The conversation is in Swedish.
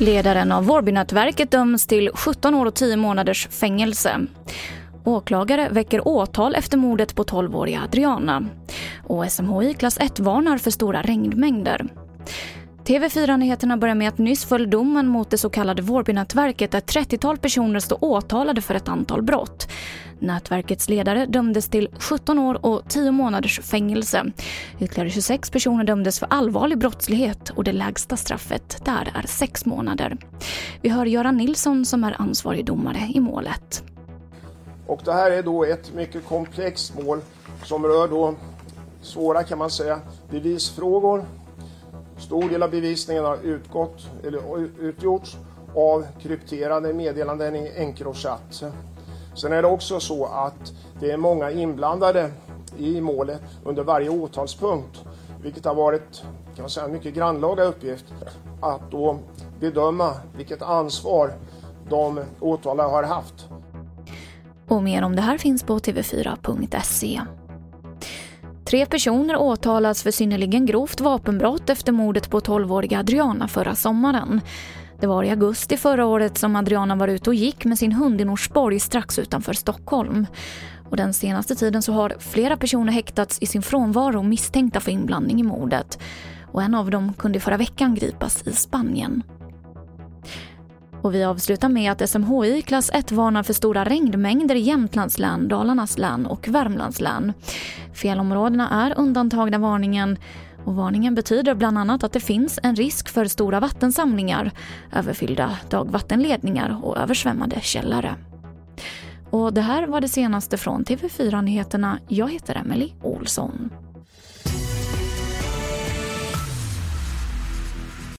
Ledaren av Vårbynätverket döms till 17 år och 10 månaders fängelse. Åklagare väcker åtal efter mordet på 12-åriga Adriana. Och SMHI klass 1-varnar för stora regnmängder. TV4-nyheterna börjar med att nyss föll domen mot det så kallade Vårbynätverket där 30-tal personer står åtalade för ett antal brott. Nätverkets ledare dömdes till 17 år och 10 månaders fängelse. Ytterligare 26 personer dömdes för allvarlig brottslighet och det lägsta straffet där är 6 månader. Vi hör Göran Nilsson som är ansvarig domare i målet. Och det här är då ett mycket komplext mål som rör då svåra kan man säga bevisfrågor. Stor del av bevisningen har utgått, eller utgjorts av krypterade meddelanden i Encrochat. Sen är det också så att det är många inblandade i målet under varje åtalspunkt, vilket har varit kan man säga, en mycket grannlaga uppgift att då bedöma vilket ansvar de åtalade har haft. Och mer om det här finns på tv4.se. Tre personer åtalas för synnerligen grovt vapenbrott efter mordet på 12-åriga Adriana förra sommaren. Det var i augusti förra året som Adriana var ute och gick med sin hund i Norsborg strax utanför Stockholm. Och den senaste tiden så har flera personer häktats i sin frånvaro misstänkta för inblandning i mordet. Och en av dem kunde förra veckan gripas i Spanien. Och vi avslutar med att SMHI klass 1 varnar för stora regnmängder i Jämtlands län, Dalarnas län och Värmlands län. Fjällområdena är undantagna varningen och varningen betyder bland annat att det finns en risk för stora vattensamlingar, överfyllda dagvattenledningar och översvämmade källare. Och det här var det senaste från TV4 Nyheterna. Jag heter Emily Olsson.